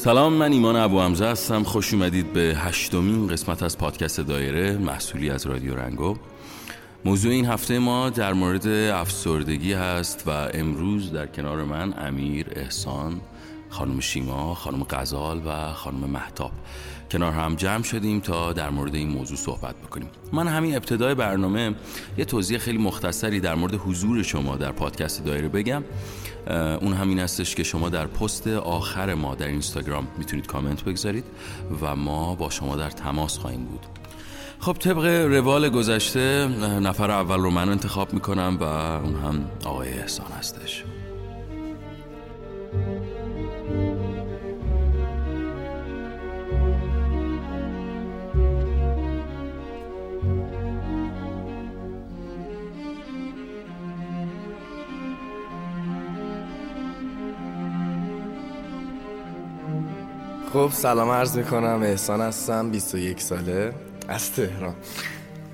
سلام من ایمان ابو حمزه هستم. خوش اومدید به هشتمین قسمت از پادکست دایره محصولی از رادیو رنگو. موضوع این هفته ما در مورد افسردگی هست و امروز در کنار من امیر احسان خانم شیما خانم قزال و خانم محتاب کنار هم جمع شدیم تا در مورد این موضوع صحبت بکنیم. من همین ابتدای برنامه یه توضیح خیلی مختصری در مورد حضور شما در پادکست دایره بگم. اون همین استش که شما در پست آخر ما در اینستاگرام می‌تونید کامنت بگذارید و ما با شما در تماس خواهیم بود. خب طبق روال گذشته نفر اول رو من انتخاب می‌کنم و اون هم آقای احسان هستش. خب سلام عرض می‌کنم. احسان هستم 21 ساله. از تهران.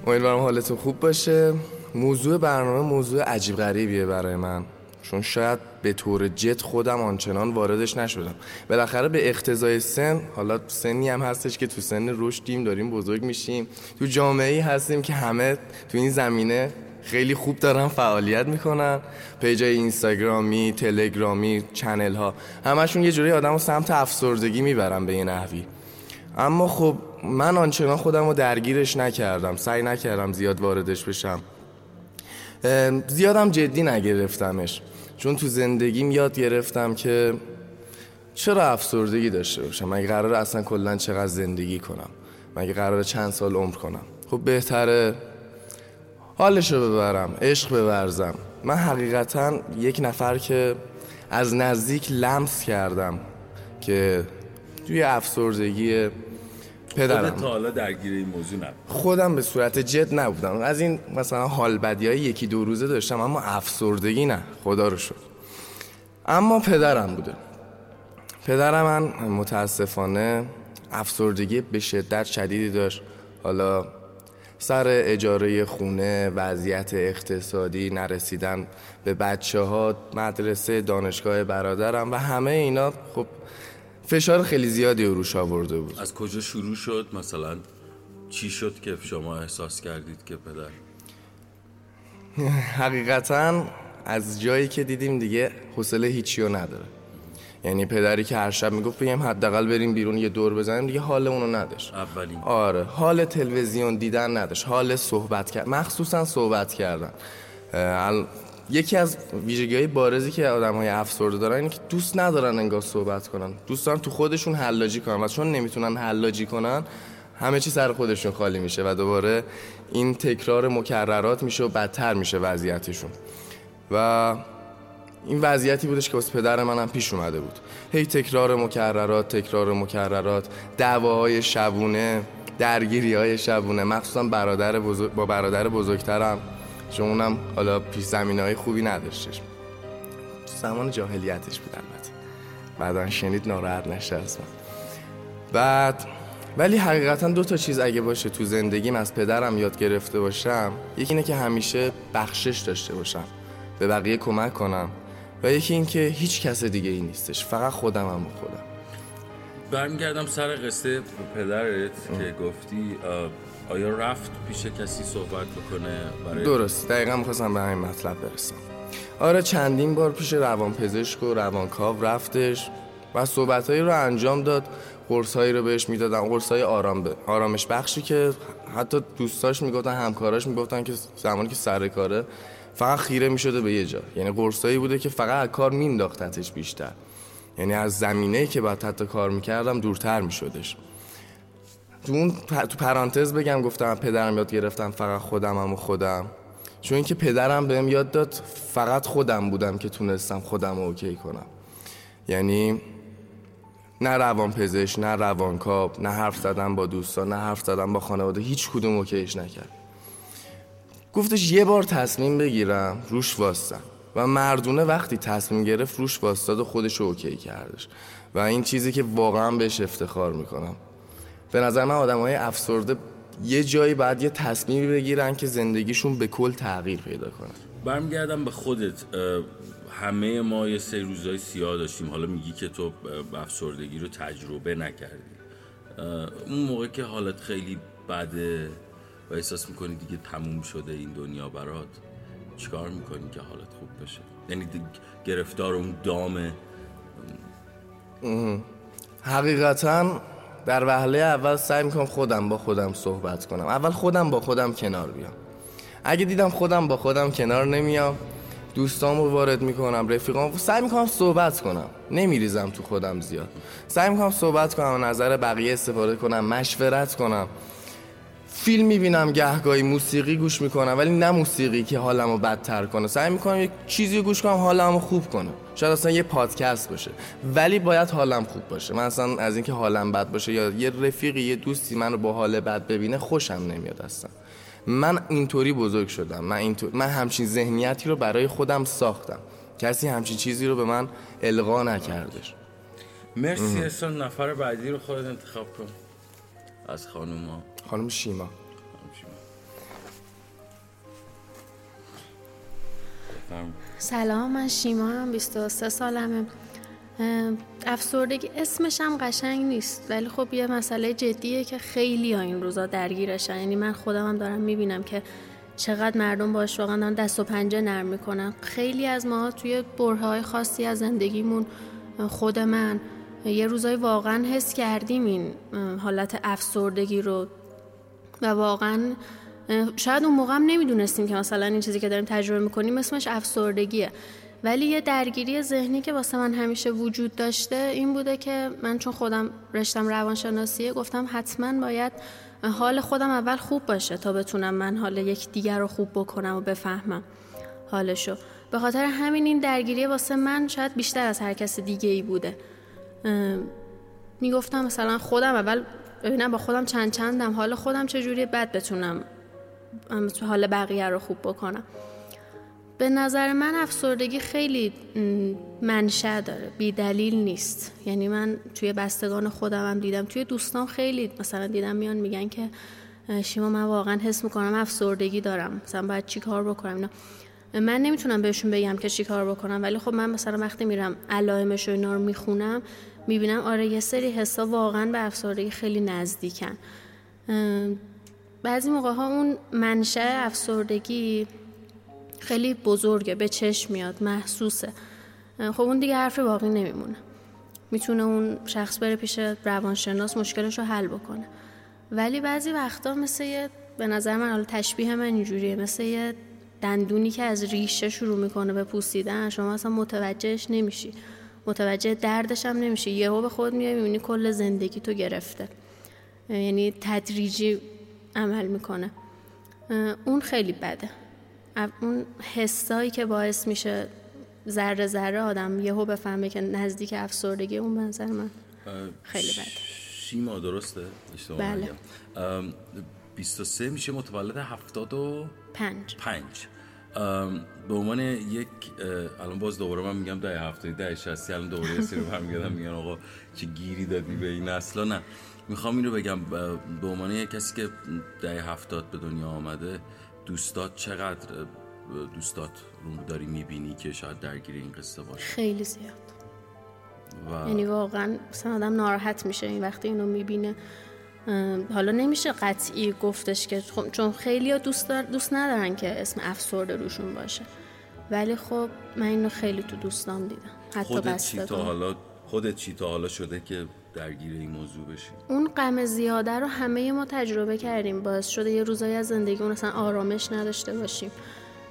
امیدوارم حالتون خوب باشه. موضوع برنامه موضوع عجیب غریبیه برای من. چون شاید به طور جد خودم آنچنان واردش نشدم. بالاخره به اقتضای سن حالا سنی هم هستش که تو سن رشدیم داریم بزرگ میشیم. تو جامعه هستیم که همه تو این زمینه خیلی خوب دارن فعالیت می‌کنن. پیجای اینستاگرامی تلگرامی چنل ها همشون یه جوری آدم و سمت افسردگی می‌برن به یه نحوی. اما خب من آنچنان خودم رو درگیرش نکردم. سعی نکردم زیاد واردش بشم. زیادم جدی نگرفتمش. چون تو زندگیم یاد گرفتم که چرا افسردگی داشته باشم؟ مگه قرار اصلا کلا چقدر زندگی کنم؟ مگه قرار چند سال عمر کنم؟ خب بهتره حالش رو ببرم عشق بورزم من حقیقتا یک نفر که از نزدیک لمس کردم که توی افسردگی پدرم. تا حالا درگیر این موضوع نبود خودم به صورت جد نبودم. از این مثلا حال بدی های یکی دو روزه داشتم اما افسردگی نه. خدا رو شد اما پدرم بوده. پدرم من متاسفانه افسردگی به شدت شدیدی داشت. حالا سر اجاره خونه وضعیت اقتصادی نرسیدن به بچه ها مدرسه دانشگاه برادرم و همه اینا خب فشار خیلی زیادی روش آورده بود. از کجا شروع شد؟ مثلا چی شد که شما احساس کردید که پدر؟ حقیقتا از جایی که دیدیم دیگه حوصله هیچی رو نداره. یعنی پدری که هر شب می‌گفت بگیم حداقل بریم بیرون یه دور بزنیم دیگه حال اونو نداشت. اولین. آره حال تلویزیون دیدن نداشت حال صحبت کرد مخصوصا صحبت کردن. یکی از ویژگی های بارزی که آدم های افسرده دارن اینه که دوست ندارن انگار صحبت کنن. دوست دارن تو خودشون حلاجی کنن و چون نمی‌تونن حلاجی کنن همه چی سر خودشون خالی میشه و دوباره این تکرار مکررات میشه و بدتر میشه وضعیتشون. و این وضعیتی بودش که واسه پدر منم پیش اومده بود. هی تکرار مکررات تکرار مکررات دعواهای شبونه درگیری های شبونه. مخصوصا برادر بزرگ با برادر بزرگترم چون اونم حالا پیش زمین های خوبی نداشتش. زمان جاهلیتش بود البته. بعدا شنید ناراحت نشه از من بعد ولی حقیقتا دو تا چیز اگه باشه تو زندگیم از پدرم یاد گرفته باشم یکی اینه که همیشه بخشش داشته باشم. به بقیه کمک کنم. و یکی اینکه هیچ کس دیگه ای نیستش فقط خودم هم خودم. برمیگردم سر قصه پدرت که گفتی آیا رفت پیش کسی صحبت بکنه برای درست دقیقا می‌خواستم به همین مطلب برسم. آره چندین بار پیش روانپزشک و روانکاو رفتش و صحبتهایی رو انجام داد قرصهایی رو بهش می‌دادن قرصهای آرام به آرامش بخشی که حتی دوستاش می‌گفتن همکاراش می‌گفتن که زمانی که سر کاره فقط خیره می‌شده به یه جا. یعنی قرصایی بوده که فقط از کار مینداختتش بیشتر. یعنی از زمینه که بعد حتی کار می‌کردم دورتر میشدش. تو اون تو پرانتز بگم گفتم پدرم یاد گرفتم فقط خودم و خودم. چون اینکه پدرم بهم یاد داد فقط خودم بودم که تونستم خودم رو OK کنم. یعنی نه روان پزشک نه روانکاو نه حرف زدم با دوستان نه حرف زدم با خانواده هیچ کدوم OK ش نکرد. گفتش یه بار تصمیم بگیرم روش واستم و مردونه وقتی تصمیم گرفت روش واستاد و خودش OK کردش. و این چیزی که واقعا بهش افتخار می‌کنم. به نظر من آدم های افسرده یه جایی بعد یه تصمیمی بگیرن که زندگیشون به کل تغییر پیدا کنه. برمیگردم به خودت. همه ما یه سه روزای سیاه داشتیم. حالا میگی که تو افسردگی رو تجربه نکردی. اون موقع که حالت خیلی بده و احساس می‌کنی دیگه تموم شده این دنیا برات؟ چیکار می‌کنی که حالت خوب بشه؟ یعنی گرفتار اون دامه حقیقتا در وهله اول سعی می‌کنم خودم با خودم صحبت کنم. اول خودم با خودم کنار بیام. اگه دیدم خودم با خودم کنار نمیام دوستام رو وارد می‌کنم رفیقام سعی می‌کنم صحبت کنم. نمیریزم تو خودم زیاد. سعی می‌کنم صحبت کنم نظر بقیه استفاده کنم مشورت کنم. فیلم می‌بینم گهگاهی موسیقی گوش می‌کنم ولی نه موسیقی که حالمو بدتر کنه. سعی می‌کنم یک چیزی گوش کنم حالمو خوب کنه. شاید اصلا یه پادکست باشه ولی باید حالم خوب باشه. من اصلا از اینکه حالم بد باشه یا یه رفیقی یه دوستی منو با حال بد ببینه خوشم نمیاد اصلا. من اینطوری بزرگ شدم. من اینطور... من همچین ذهنیتی رو برای خودم ساختم. کسی همچین چیزی رو به من القا نکردش. مرسی احسان نفر بعدی رو خودت انتخاب کن. از خانوم ها خانم شیما. سلام من شیما هم 23 سالمه. افسردگی اسمش هم قشنگ نیست ولی خب یه مسئله جدیه که خیلی ها این روزا درگیرشن. یعنی من خودم هم دارم می‌بینم که چقدر مردم باش واقعا دست و پنجه نرم می‌کنن. خیلی از ما توی برهای خاصی از زندگیمون خود من یه روزای واقعا حس کردیم این حالت افسردگی رو و واقعا شاید اون موقع هم نمی‌دونستیم که مثلا این چیزی که داریم تجربه می‌کنیم اسمش افسردگیه. ولی یه درگیری ذهنی که واسه من همیشه وجود داشته این بوده که من چون خودم رشتم روانشناسیه گفتم حتما باید حال خودم اول خوب باشه تا بتونم من حال یک دیگر رو خوب بکنم و بفهمم حالشو. به خاطر همین این درگیری واسه من شاید بیشتر از هر کس دیگه ای بوده می‌گفتم مثلا خودم اول ببینم با خودم چند چندم. حال خودم چجوری بد بتونم حال بقیه رو خوب بکنم. به نظر من افسردگی خیلی منشأ داره. بی دلیل نیست. یعنی من توی بستگان خودم هم دیدم. توی دوستان خیلی مثلا دیدم میان میگن که شیما من واقعا حس می‌کنم افسردگی دارم. مثلا باید چی کار بکنم؟ اینا. من نمی‌تونم بهشون بگم که چی کار بکنم. ولی خب من مثلا وقتی میرم علائمش و اینا رو می‌خونم می‌بینم آره یه سری حسا واقعا به افسردگی خیلی نزدیکن. بعضی موقع ها اون منشأ افسردگی خیلی بزرگه به چشم میاد محسوسه. خب اون دیگه حرف باقی نمیمونه. می‌تونه اون شخص بره پیش روانشناس مشکلش رو حل بکنه. ولی بعضی وقتا مثل یه به نظر من حالا تشبیه من اینجوریه مثل یه دندونی که از ریشه شروع می‌کنه به پوسیدن شما اصلا متوجهش نمیشی. متوجه دردش هم نمیشی. یهو به خود میای می‌بینی کل زندگی تو گرفته. یعنی تدریجی عمل می‌کنه. اون خیلی بده. اون حسایی که باعث میشه ذره ذره آدم یهو بفهمه که نزدیک افسردگی اون منظر من خیلی بده. شیما درسته؟ بله. 23 میشه متولد 75 پنج. به عنوان یک الان باز دوباره من میگم ده هفته ده شستی الان دوباره یه سری برمیگردم میگن آقا چه گیری دادی به این اصلا نه می‌خوام اینو بگم به عنوان یک کسی که ده هفتاد به دنیا آمده دوستات چقدر دوستات رو داری می‌بینی که شاید درگیر این قصه باشه؟ خیلی زیاد. و... یعنی واقعا مثلا آدم ناراحت میشه این وقتی اینو می‌بینه. حالا نمیشه قطعی گفتش که خب چون خیلی ها دوست, دوست ندارن که اسم افسرده روشون باشه. ولی خب من اینو خیلی تو دوستان دیدم. حتی خودت چی تا حالا خودت چی تا حالا شده که درگیر این موضوع بشیم اون غم زیاده رو همه ما تجربه کردیم. باعث شده یه روزایی از زندگیمون اصلا آرامش نداشته باشیم.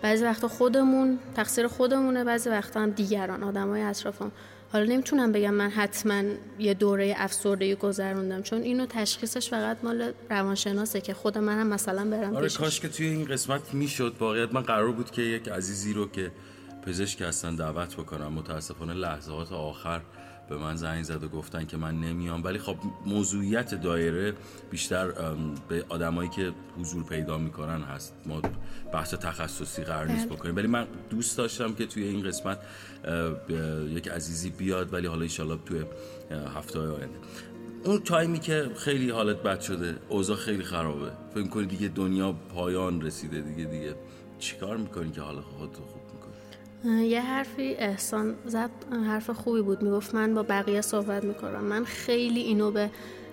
بعضی وقتا خودمون تقصیر خودمونه بعضی وقتا هم دیگران آدمای اطرافم حالا نمی‌تونم بگم من حتما یه دوره افسردگی گذروندم چون اینو تشخیصش فقط مال روانشناسه که خود منم مثلا برم آره کاش که توی این قسمت می‌شد. واقعیت من قرار بود که یک عزیزی رو که پزشک هستن دعوت بکنم. متاسفانه لحظات آخر به من زنگ زد و گفتن که من نمیام. ولی خب موضوعیت دایره بیشتر به آدمایی که حضور پیدا می‌کنن هست. ما بحث تخصصی قرار نیست. بکنیم. ولی من دوست داشتم که توی این قسمت یک عزیزی بیاد ولی حالا ایشالله توی هفته آینده. اون تایمی که خیلی حالت بد شده اوضاع خیلی خرابه. فکر کنی دیگه دنیا پایان رسیده دیگه دیگه. چیکار می‌کنی که حال خودتو خوب یه حرفی احسان زد حرف خوبی بود. می‌گفت من با بقیه صحبت می‌کنم. من خیلی اینو به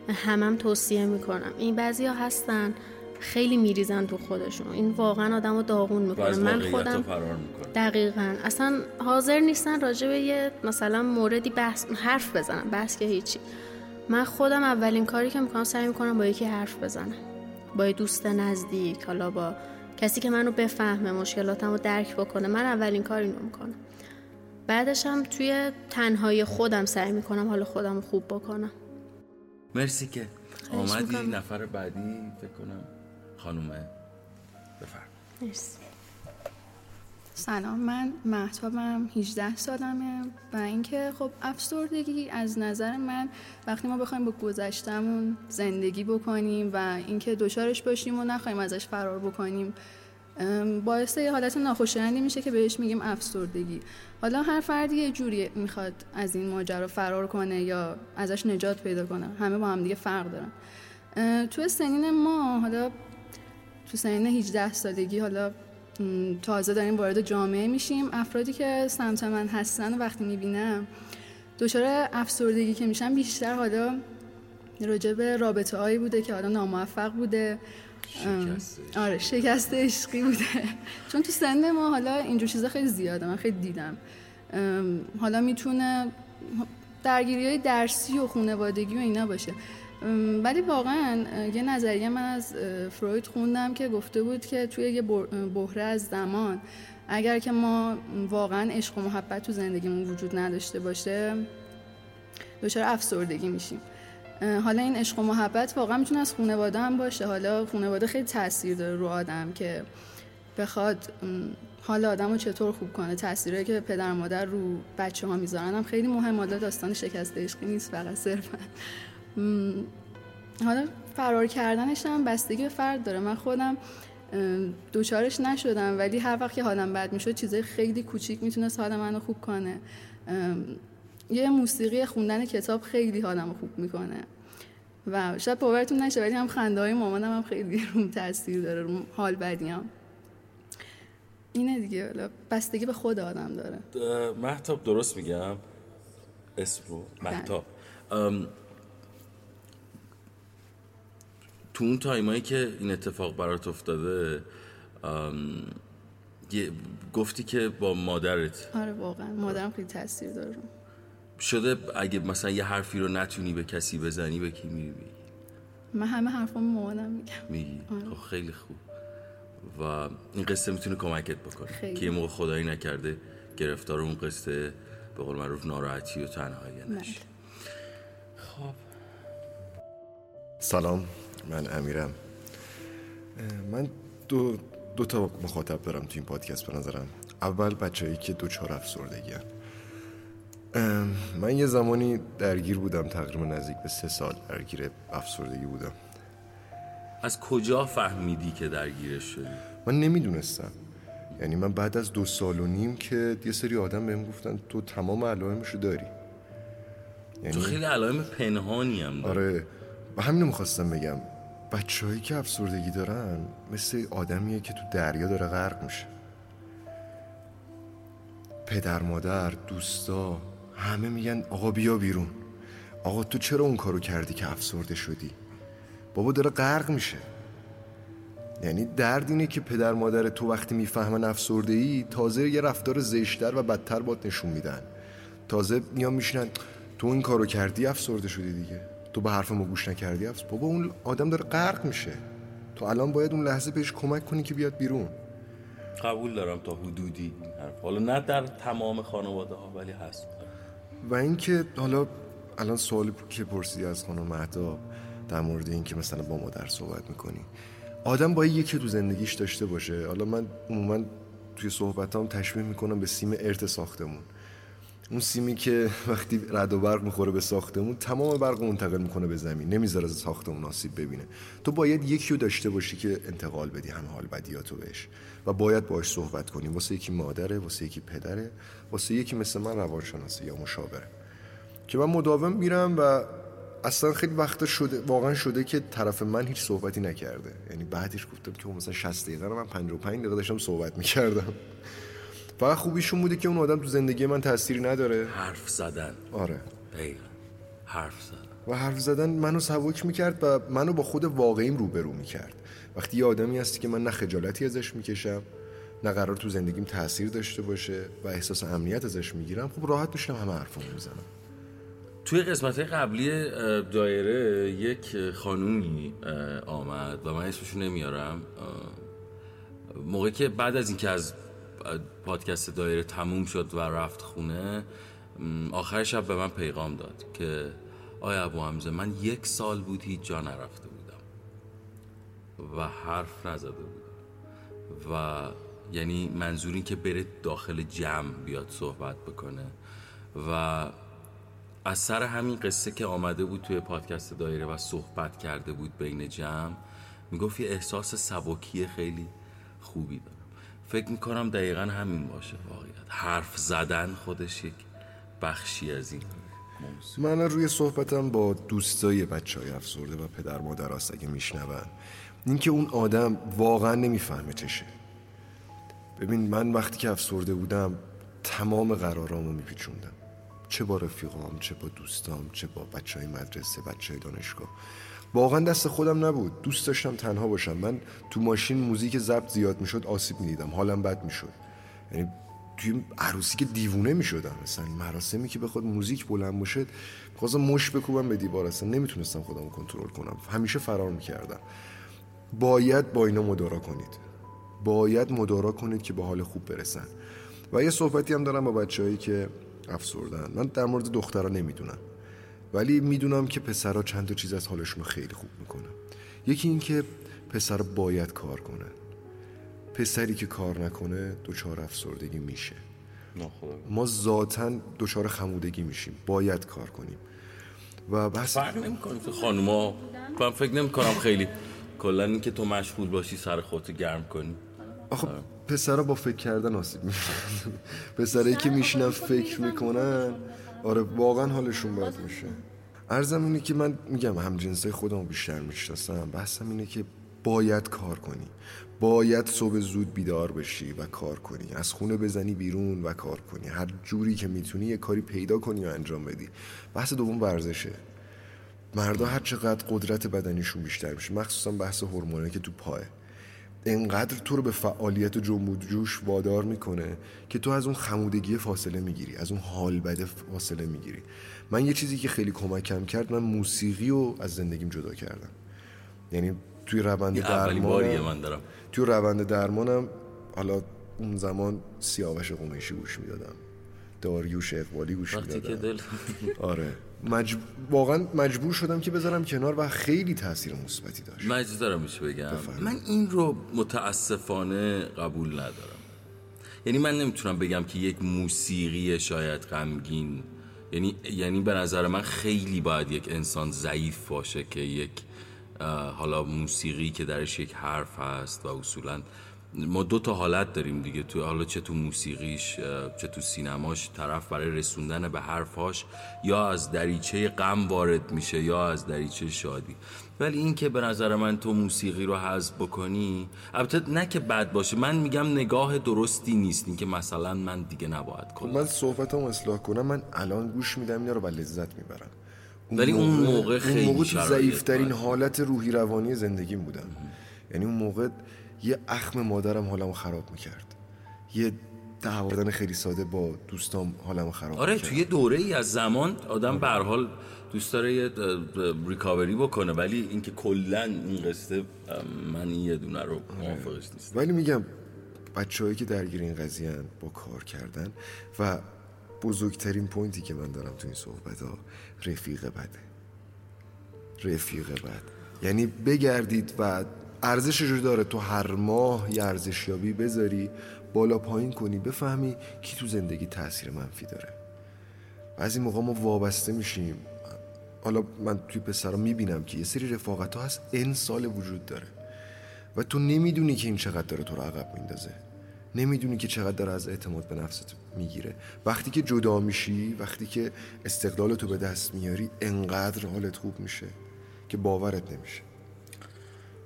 همم توصیه می‌کنم. این بعضی ها هستن خیلی میریزن تو خودشون. این واقعا آدم رو داغون می‌کنه. من خودم دقیقا. اصلا حاضر نیستن راجع به یه مثلا موردی بحث حرف بزنم بحث که هیچی. من خودم اولین کاری که می‌کنم سعی می‌کنم با یکی حرف بزنم. با یه دوست نزدیک حالا با کسی که منو بفهمه مشکلاتم رو درک بکنه من اولین کار اینو می‌کنم. بعدش هم توی تنهایی خودم سعی می‌کنم حالا خودم رو خوب بکنم. مرسی که آمدی نفر بعدی فکر کنم خانومه. بفرم مرسی. سلام من محتابم 18 سالمه و اینکه خب افسردگی از نظر من وقتی ما بخوایم با گذشتمون زندگی بکنیم و اینکه دچارش باشیم و نخوایم ازش فرار بکنیم باعث یه حالت ناخوشایندی میشه که بهش میگیم افسردگی. حالا هر فردی یه جوری می‌خواد از این ماجرا فرار کنه یا ازش نجات پیدا کنه همه با هم دیگه فرق دارن. تو سنین ما حالا تو سنین 18 سالگی حالا تازه داریم وارد جامعه میشیم. افرادی که سمت من هستن و وقتی می‌بینم دچار افسردگی که میشن بیشتر حالا راجع به رابطه هایی بوده که حالا ناموفق بوده. شکسته آره شکست عشقی بوده. چون تو سن ما حالا اینجور چیزا خیلی زیاده من خیلی دیدم. حالا می‌تونه درگیری های درسی و خانوادگی و اینا باشه. ولی واقعا یه نظریه من از فروید خوندم که گفته بود که توی یه بحره از زمان اگر که ما واقعا عشق و محبت تو زندگیمون وجود نداشته باشه دچار افسردگی میشیم. حالا این عشق و محبت واقعا می‌تونه از خانواده هم باشه. حالا خانواده خیلی تاثیر داره رو آدم که بخواد حال آدم رو چطور خوب کنه. تاثیری که پدر مادر رو بچه ها می‌ذارن هم خیلی مهم حالا داستان شکست عشقی نیست فقط صرفا. حالا فرار کردنش هم بستگی به فرد داره. من خودم دوچارش نشدم ولی هر وقت که حالم بد می‌شد چیزای خیلی کوچیک می‌تونست حال منو خوب کنه. یه موسیقی خوندن کتاب خیلی حالم خوب می‌کنه. و شاید باورتون نشه ولی هم خنده های مامانم هم خیلی روم تاثیر داره روم حال بدیام اینه دیگه. بستگی به خود آدم داره. محتاب درست میگم؟ اسم رو؟ بله. محتاب. تو اون تایمایی که این اتفاق برات افتاده گفتی که با مادرت. آره واقعا. مادرم خیلی تاثیر داره شده اگه مثلا یه حرفی رو نتونی به کسی بزنی به کی میری من همه حرفام مامانم میگم. میگی؟ آره. خب خیلی خوب. و این قصه می‌تونه کمکت بکنه. که یه موقع خدایی نکرده گرفتار اون قصه به قول معروف ناراحتی و تنهایی نشی خب. سلام. من امیرم. من دو, دو تا مخاطب دارم تو این پادکست به نظرم. اول بچههایی که دوچار افسردگی من یه زمانی درگیر بودم تقریبا نزدیک به سه سال درگیر افسردگی بودم. از کجا فهمیدی که درگیرش شدی؟ من نمی‌دونستم. یعنی من بعد از دو سال و نیم که یه سری آدم بهم گفتن تو تمام علائمشو داری. یعنی... تو خیلی علائم پنهانی هم داری. آره همینو می‌خواستم بگم. بچههایی که افسردگی دارن مثل آدمیه که تو دریا داره غرق میشه. پدر مادر دوستا همه میگن آقا بیا بیرون. آقا تو چرا اون کارو کردی که افسرده شدی؟ بابا داره غرق میشه. یعنی درد اینه که پدر مادر تو وقتی می‌فهمن افسرده ای تازه یه رفتار زشتر و بدتر بات نشون میدن. تازه میان میشنن تو این کارو کردی افسرده شدی دیگه. تو به حرف ما گوش نکردی؟ افس بابا اون آدم داره غرق میشه. تو الان باید اون لحظه بهش کمک کنی که بیاد بیرون. قبول دارم تا حدودی حرف. حالا نه در تمام خانواده ها ولی هست. و اینکه حالا الان سوالی که پرسیدی از خانم مهدا در مورد اینکه مثلا با مادر صحبت می‌کنی. آدم باید یکی تو زندگیش داشته باشه. حالا من عموما توی صحبتام تشبیه می‌کنم به سیم ارت ساختمون. اون سیمی که وقتی رد و برق می‌خوره به ساختمون تمام برق منتقل می‌کنه به زمین. نمی‌ذاره از ساختمون آسیب ببینه. تو باید یکی رو داشته باشی که انتقال بدی همه حال بدیاتو بهش. و باید باش صحبت کنی. واسه یکی مادره واسه یکی پدره واسه یکی مثل من روانشناسه یا مشاوره. که من مداوم میرم و اصلا خیلی وقتا شده واقعا شده که طرف من هیچ صحبتی نکرده. یعنی بعدش گفتم که مثلا 60 دقیقه من 55 دقیقه داشتم صحبت می‌کردم. فقط خوبیشون بوده که اون آدم تو زندگی من تأثیری نداره. حرف زدن. آره. دقیقا. حرف زدن. و حرف زدن منو سبک می‌کرد و منو با خود واقعیم روبرو می‌کرد. وقتی یه آدمی هستی که من نه خجالتی ازش می‌کشم نه قرار تو زندگیم تاثیر داشته باشه و احساس امنیت ازش می‌گیرم خب راحت میشم همه حرفامو می‌زنم. توی قسمت قبلی دایره یک خانومی آمد و من اسمشو نمیارم. موقعی که بعد از اینکه از پادکست دایره تموم شد و رفت خونه آخر شب به من پیغام داد که آیا ابو حمزه من یک سال بود هیچ جا نرفته بودم و حرف نزده بودم. و یعنی منظور این که بره داخل جمع بیاد صحبت بکنه. و از سر همین قصه که آمده بود توی پادکست دایره و صحبت کرده بود بین جمع می‌گفت یه احساس سبکی خیلی خوبی دارم فکر می‌کنم دقیقا همین باشه. واقعیت. حرف زدن خودش یک بخشی از این موضوع. من روی صحبتم با دوستای بچه های افسرده و پدر مادر هست اگه میشنون. اینکه اون آدم واقعا نمی‌فهمه چشه. ببین من وقتی که افسرده بودم تمام قرارامو میپیچوندم. چه با رفیقام چه با دوستام چه با بچه های مدرسه بچه های دانشگاه. واقعا دست خودم نبود. دوست داشتم تنها باشم. من تو ماشین موزیک ضبط زیاد می‌شد آسیب می‌دیدم. حالم بد می‌شد. یعنی توی عروسی که دیوونه می‌شدم. مثلا مراسمی که بخواد موزیک بلند باشه خواستم مش بکوبم به دیوار. اصلا نمی‌تونستم خودم کنترل کنم. همیشه فرار می‌کردم. باید با اینا مدارا کنید. باید مدارا کنید که به حال خوب برسن. و یه صحبتی هم دارم با بچههایی که افسردن من در مورد دخترها نمی‌دونم. ولی می‌دونم که پسرها چند تا چیز از حالشون رو خیلی خوب می‌کنن. یکی این که پسر باید کار کنه. پسری که کار نکنه دچار افسردگی میشه. ما ذاتا دچار خمودگی میشیم. باید کار کنیم. و بس. فرق نمی‌کنه تو خانوما من فکر نمی‌کنم خیلی کلا اینکه تو مشغول باشی سر خودت گرم کنی. آخه. پسرا با فکر کردن آسیب میشن پسرایی که میشینن فکر می‌کنن. آره واقعا حالشون بد میشه. ارزم اینه که من میگم هم جنسای خودمو بیشتر می‌شناسم بحثم اینه که باید کار کنی. باید صبح زود بیدار بشی و کار کنی. از خونه بزنی بیرون و کار کنی. هر جوری که می‌تونی یه کاری پیدا کنی و انجام بدی. بحث دوم ورزشه. مردا هر چقدر قدرت بدنیشون بیشتر میشه. مخصوصا بحث هورمونایی که تو پاه انقدر تو رو به فعالیت و جنب جوش وادار می‌کنه که تو از اون خمودگی فاصله می‌گیری از اون حال بده فاصله می‌گیری. من یه چیزی که خیلی کمکم کرد من موسیقی رو از زندگیم جدا کردم. یعنی توی روند درمان من دارم. توی روند درمانم حالا اون زمان سیاوش قمیشی گوش می‌دادم. داریوش اقبالی گوش می‌دادم. دل... آره. مجب... واقعا مجبور شدم که بذارم کنار و خیلی تاثیر مثبتی داشت. من اجازه دارم بگم. من این رو متاسفانه قبول ندارم. یعنی من نمی‌تونم بگم که یک موسیقی شاید غمگین. یعنی یعنی به نظر من خیلی باید یک انسان ضعیف باشه که یک حالا موسیقی که درش یک حرف هست و اصولا ما دو تا حالت داریم دیگه تو حالا چه تو موسیقیش چه تو سینماش طرف برای رسوندن به حرفاش یا از دریچه غم وارد میشه یا از دریچه شادی. ولی این که به نظر من تو موسیقی رو حذف بکنی البته نه که بد باشه من میگم نگاه درستی نیست این که مثلا من دیگه نباید کنم. من صحبتمو اصلاح کنم من الان گوش میدم اینا رو و لذت می‌برم. ولی اون موقع خیلی اون موقع ضعیفترین حالت روحی روانی زندگیم بودم. یعنی اون موقع یه اخم مادرم حالمو خراب می‌کرد. یه دعوادن خیلی ساده با دوستام حالمو خراب آره توی یه دوره ای از زمان آدم به حال دوست داره یه ریکاوری بکنه ولی اینکه کلا این قصه من یه دونه رو آره. موافقش نیست ولی میگم بچه‌هایی که درگیر این قضیه با کار کردن و بزرگترین پوینتی که من دارم تو این صحبت ها رفیق بده. رفیق بد. یعنی بگردید و ارزش رو داره. تو هر ماه یه ارزشیابی بذاری بالا پایین کنی بفهمی کی تو زندگی تاثیر منفی داره. بعضی موقع ما وابسته میشیم. حالا من توی پسرا می‌بینم که یه سری رفاقت ها هست این سال وجود داره. و تو نمی‌دونی که این چقدر داره تو رو عقب میندازه. نمی‌دونی که چقدر داره از اعتماد به نفست می‌گیره. وقتی که جدا میشی وقتی که استقلال تو به دست میاری انقدر حالت خوب میشه که باورت نمیشه.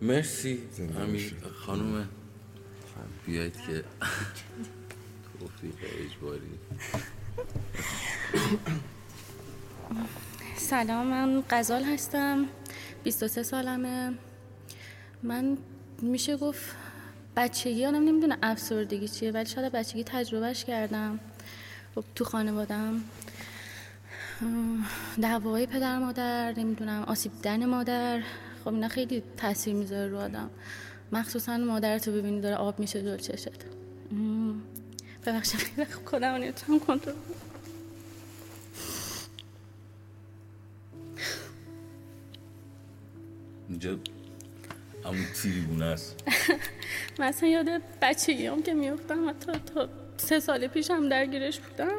مرسی. امیر خانوم بیاید که توفیق اجباری. سلام من قزال هستم. 23 سالمه. من میشه گفت بچگی هم نمی‌دونه افسردگی چیه ولی شاید بچگی تجربهش کردم. خب تو خانوادم دعوای پدر مادر نمی‌دونم آسیب دیدن مادر. خب اینا خیلی تاثیر می‌ذاره رو آدم. مخصوصا مادر تو ببینی داره آب میشه دور چشت. ببخشید خیلی خوب کنم نمی‌تونم کنترل اینجا همون تیریبونه است. مثلا یاد بچگی هم که میفتم حتی تا سه سال پیش هم درگیرش بودم.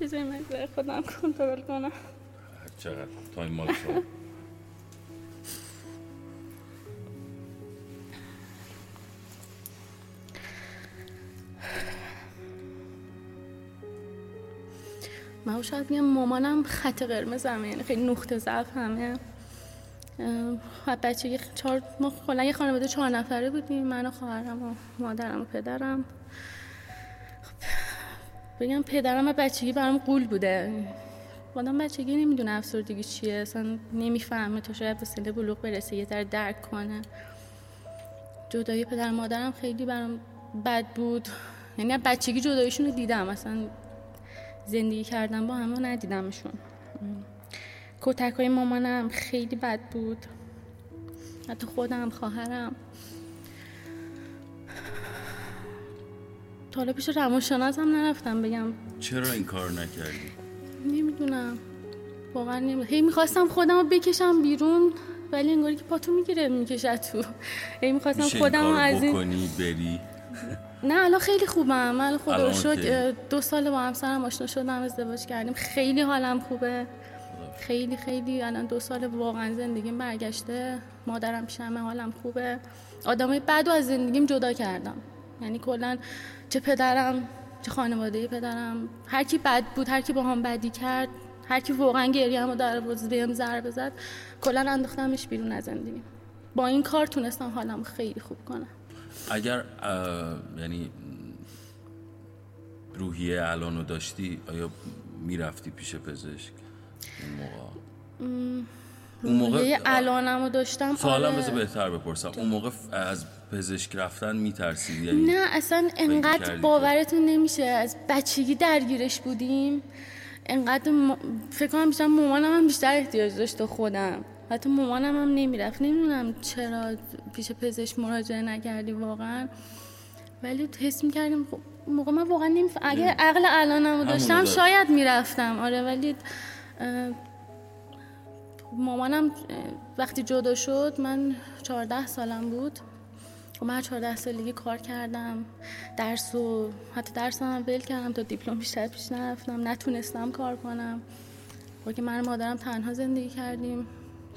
بذاری من خودم کنترل کنم. چقدر تایم مال شما. شاید میگم مامانم خط قرمز همه یعنی خیلی نقطه ضعف همه. خب بچگی چهار ما کلا یه خانواده چهار نفره بودیم من و خواهرم و مادرم و پدرم. خب بگم پدرم و بچگی برام قول بوده. آدم بچگی نمی‌دونه افسردگی چیه اصلا نمی‌فهمه تا شاید به سن بلوغ برسه یه ذره درک کنه. جدایی پدر مادرم خیلی برام بد بود. یعنی بچگی جداییشون رو دیدم اصلا زندگی کردم با همه ندیدمشون. کتک های مامانم خیلی بد بود. حتی خودم خواهرم. تا پیش روانشناس هم نرفتم بگم. چرا این کار نکردی؟ نمی‌دونم. واقعا نمی‌دونم هی می‌خواستم خودم رو بکشم بیرون ولی انگاری که پاتو می‌گیره می‌کشه تو. هی می‌خواستم خودم رو از این بکنی بری؟ نه الان خیلی خوبم. من خدا شد دو سال با همسرم آشنا شدم ازدواج کردیم. خیلی حالم خوبه. خیلی خیلی. الان دو سال واقعا زندگیم برگشته. مادرم پیشمه حالم خوبه. آدمای بعد از زندگیم جدا کردم. یعنی کلا چه پدرم چه خانواده پدرم. هر کی بد بود هر کی با هم بدی کرد هر کی واقعا گریه و در بهم ضربه زد کلا انداختمش بیرون از زندگیم. با این کار تونستم حالم خیلی خوب کنم. اگر یعنی روحیه الانو داشتی آیا می‌رفتی پیش پزشک اون موقع؟ اون موقع الانمو داشتم سوالم آره. بهتر بپرسم. اون موقع از پزشک رفتن میترسید یعنی نه اصلا انقدر باورتون نمیشه. از بچگی درگیرش بودیم. انقدر م... فکر کنم بیشتر مامانم هم بیشتر احتیاج داشت خودم. حتی مامانم هم نمی‌رفت. نمی‌دونم چرا پیش پزشک مراجعه نکردی واقعا. ولی حس می‌کردیم خب موقع من واقعا نمیفهم اگه عقل الانمو داشتم شاید می‌رفتم. آره ولی مامانم وقتی جدا شد من چهارده سالم بود. و خب من چهارده سالگی کار کردم. درس و حتی درس هم بل کردم تا دیپلم بیشتر پیش نرفتم. نتونستم کار کنم. با که من مادرم تنها زندگی کردیم.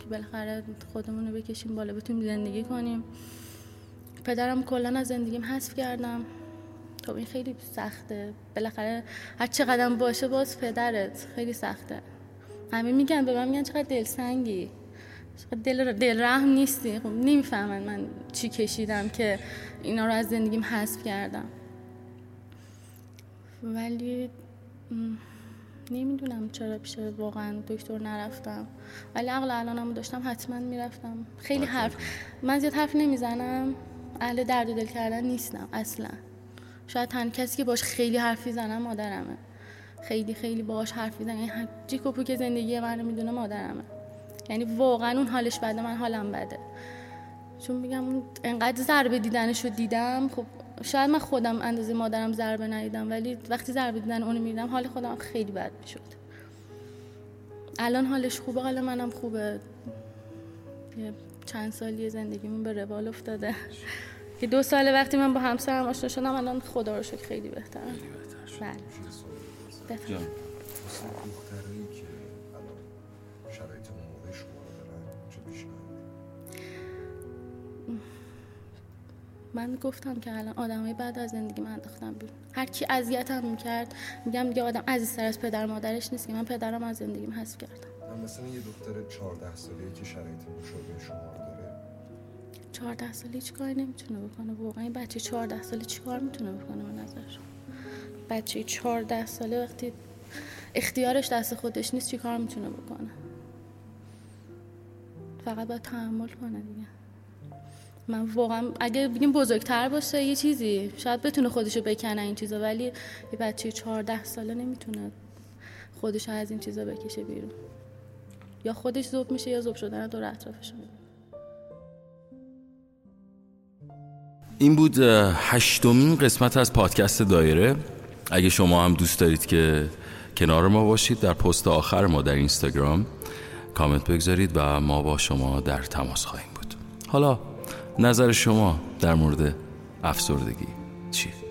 که بالاخره خودمون رو بکشیم بالا بتونیم زندگی کنیم. پدرم کلا از زندگیم حذف کردم. خب این خیلی سخته. بالاخره هر چقدر باشه باز پدرت. خیلی سخته. همه میگن به من میگن چقدر دلسنگی. چقدر دل, دل رحم نیستی. خب نمی‌فهمن من چی کشیدم که اینا رو از زندگیم حذف کردم. ولی نمی‌دونم چرا پیش واقعا دکتر نرفتم. ولی عقل الانم داشتم حتما می‌رفتم. خیلی حرف من زیاد حرف نمی‌زنم. اهل درد و دل کردن نیستم اصلا. شاید تن کسی که باش خیلی حرفی زنم مادرمه. خیلی خیلی باش حرف می‌زنم. یعنی جیکوپو که زندگی من رو می‌دونه مادرمه. یعنی واقعا اون حالش بده من حالم بده. چون میگم انقدر ضربه دیدنش رو دیدم خب شاید من خودم اندازه مادرم ضربه ندیدم ولی وقتی ضربه دیدن اونو میدم حال خودم خیلی بد می‌شد. الان حالش خوبه حال منم خوبه. یه چند سالی زندگیمون به روال افتاده. که دو سال وقتی من با همسرم آشنا شدم الان خدا رو شکر خیلی بهتره. دخترایی که من گفتم که الان آدمای بعد از زندگی من انداختم بیرون. هر کی اذیتم می‌کرد میگم دیگه آدم عزیزتر از پدر مادرش نیست که من پدرم از زندگیم حذف کردم. مثلا یه دختر 14 ساله که شرایط مشابه شما داره. 14 ساله چی کاری نمی‌تونه بکنه؟ واقعا این بچه 14 ساله چی کار می‌تونه بکنه به نظر؟ بچه 14 ساله وقتی اختیارش دست خودش نیست چی کار می‌تونه بکنه؟ فقط باید تحمل کنه دیگه. من واقعا اگه بگیم بزرگتر باشه یه چیزی. شاید بتونه خودشو بکنه این چیزا ولی یه بچه 14 ساله نمی‌تونه خودشو از این چیزا بکشه بیرون. یا خودش زوب میشه یا زوب شدن دور اطرافش این بود هشتمین قسمت از پادکست دایره. اگه شما هم دوست دارید که کنار ما باشید در پست آخر ما در اینستاگرام کامنت بگذارید و ما با شما در تماس خواهیم بود. حالا نظر شما در مورد افسردگی چیه؟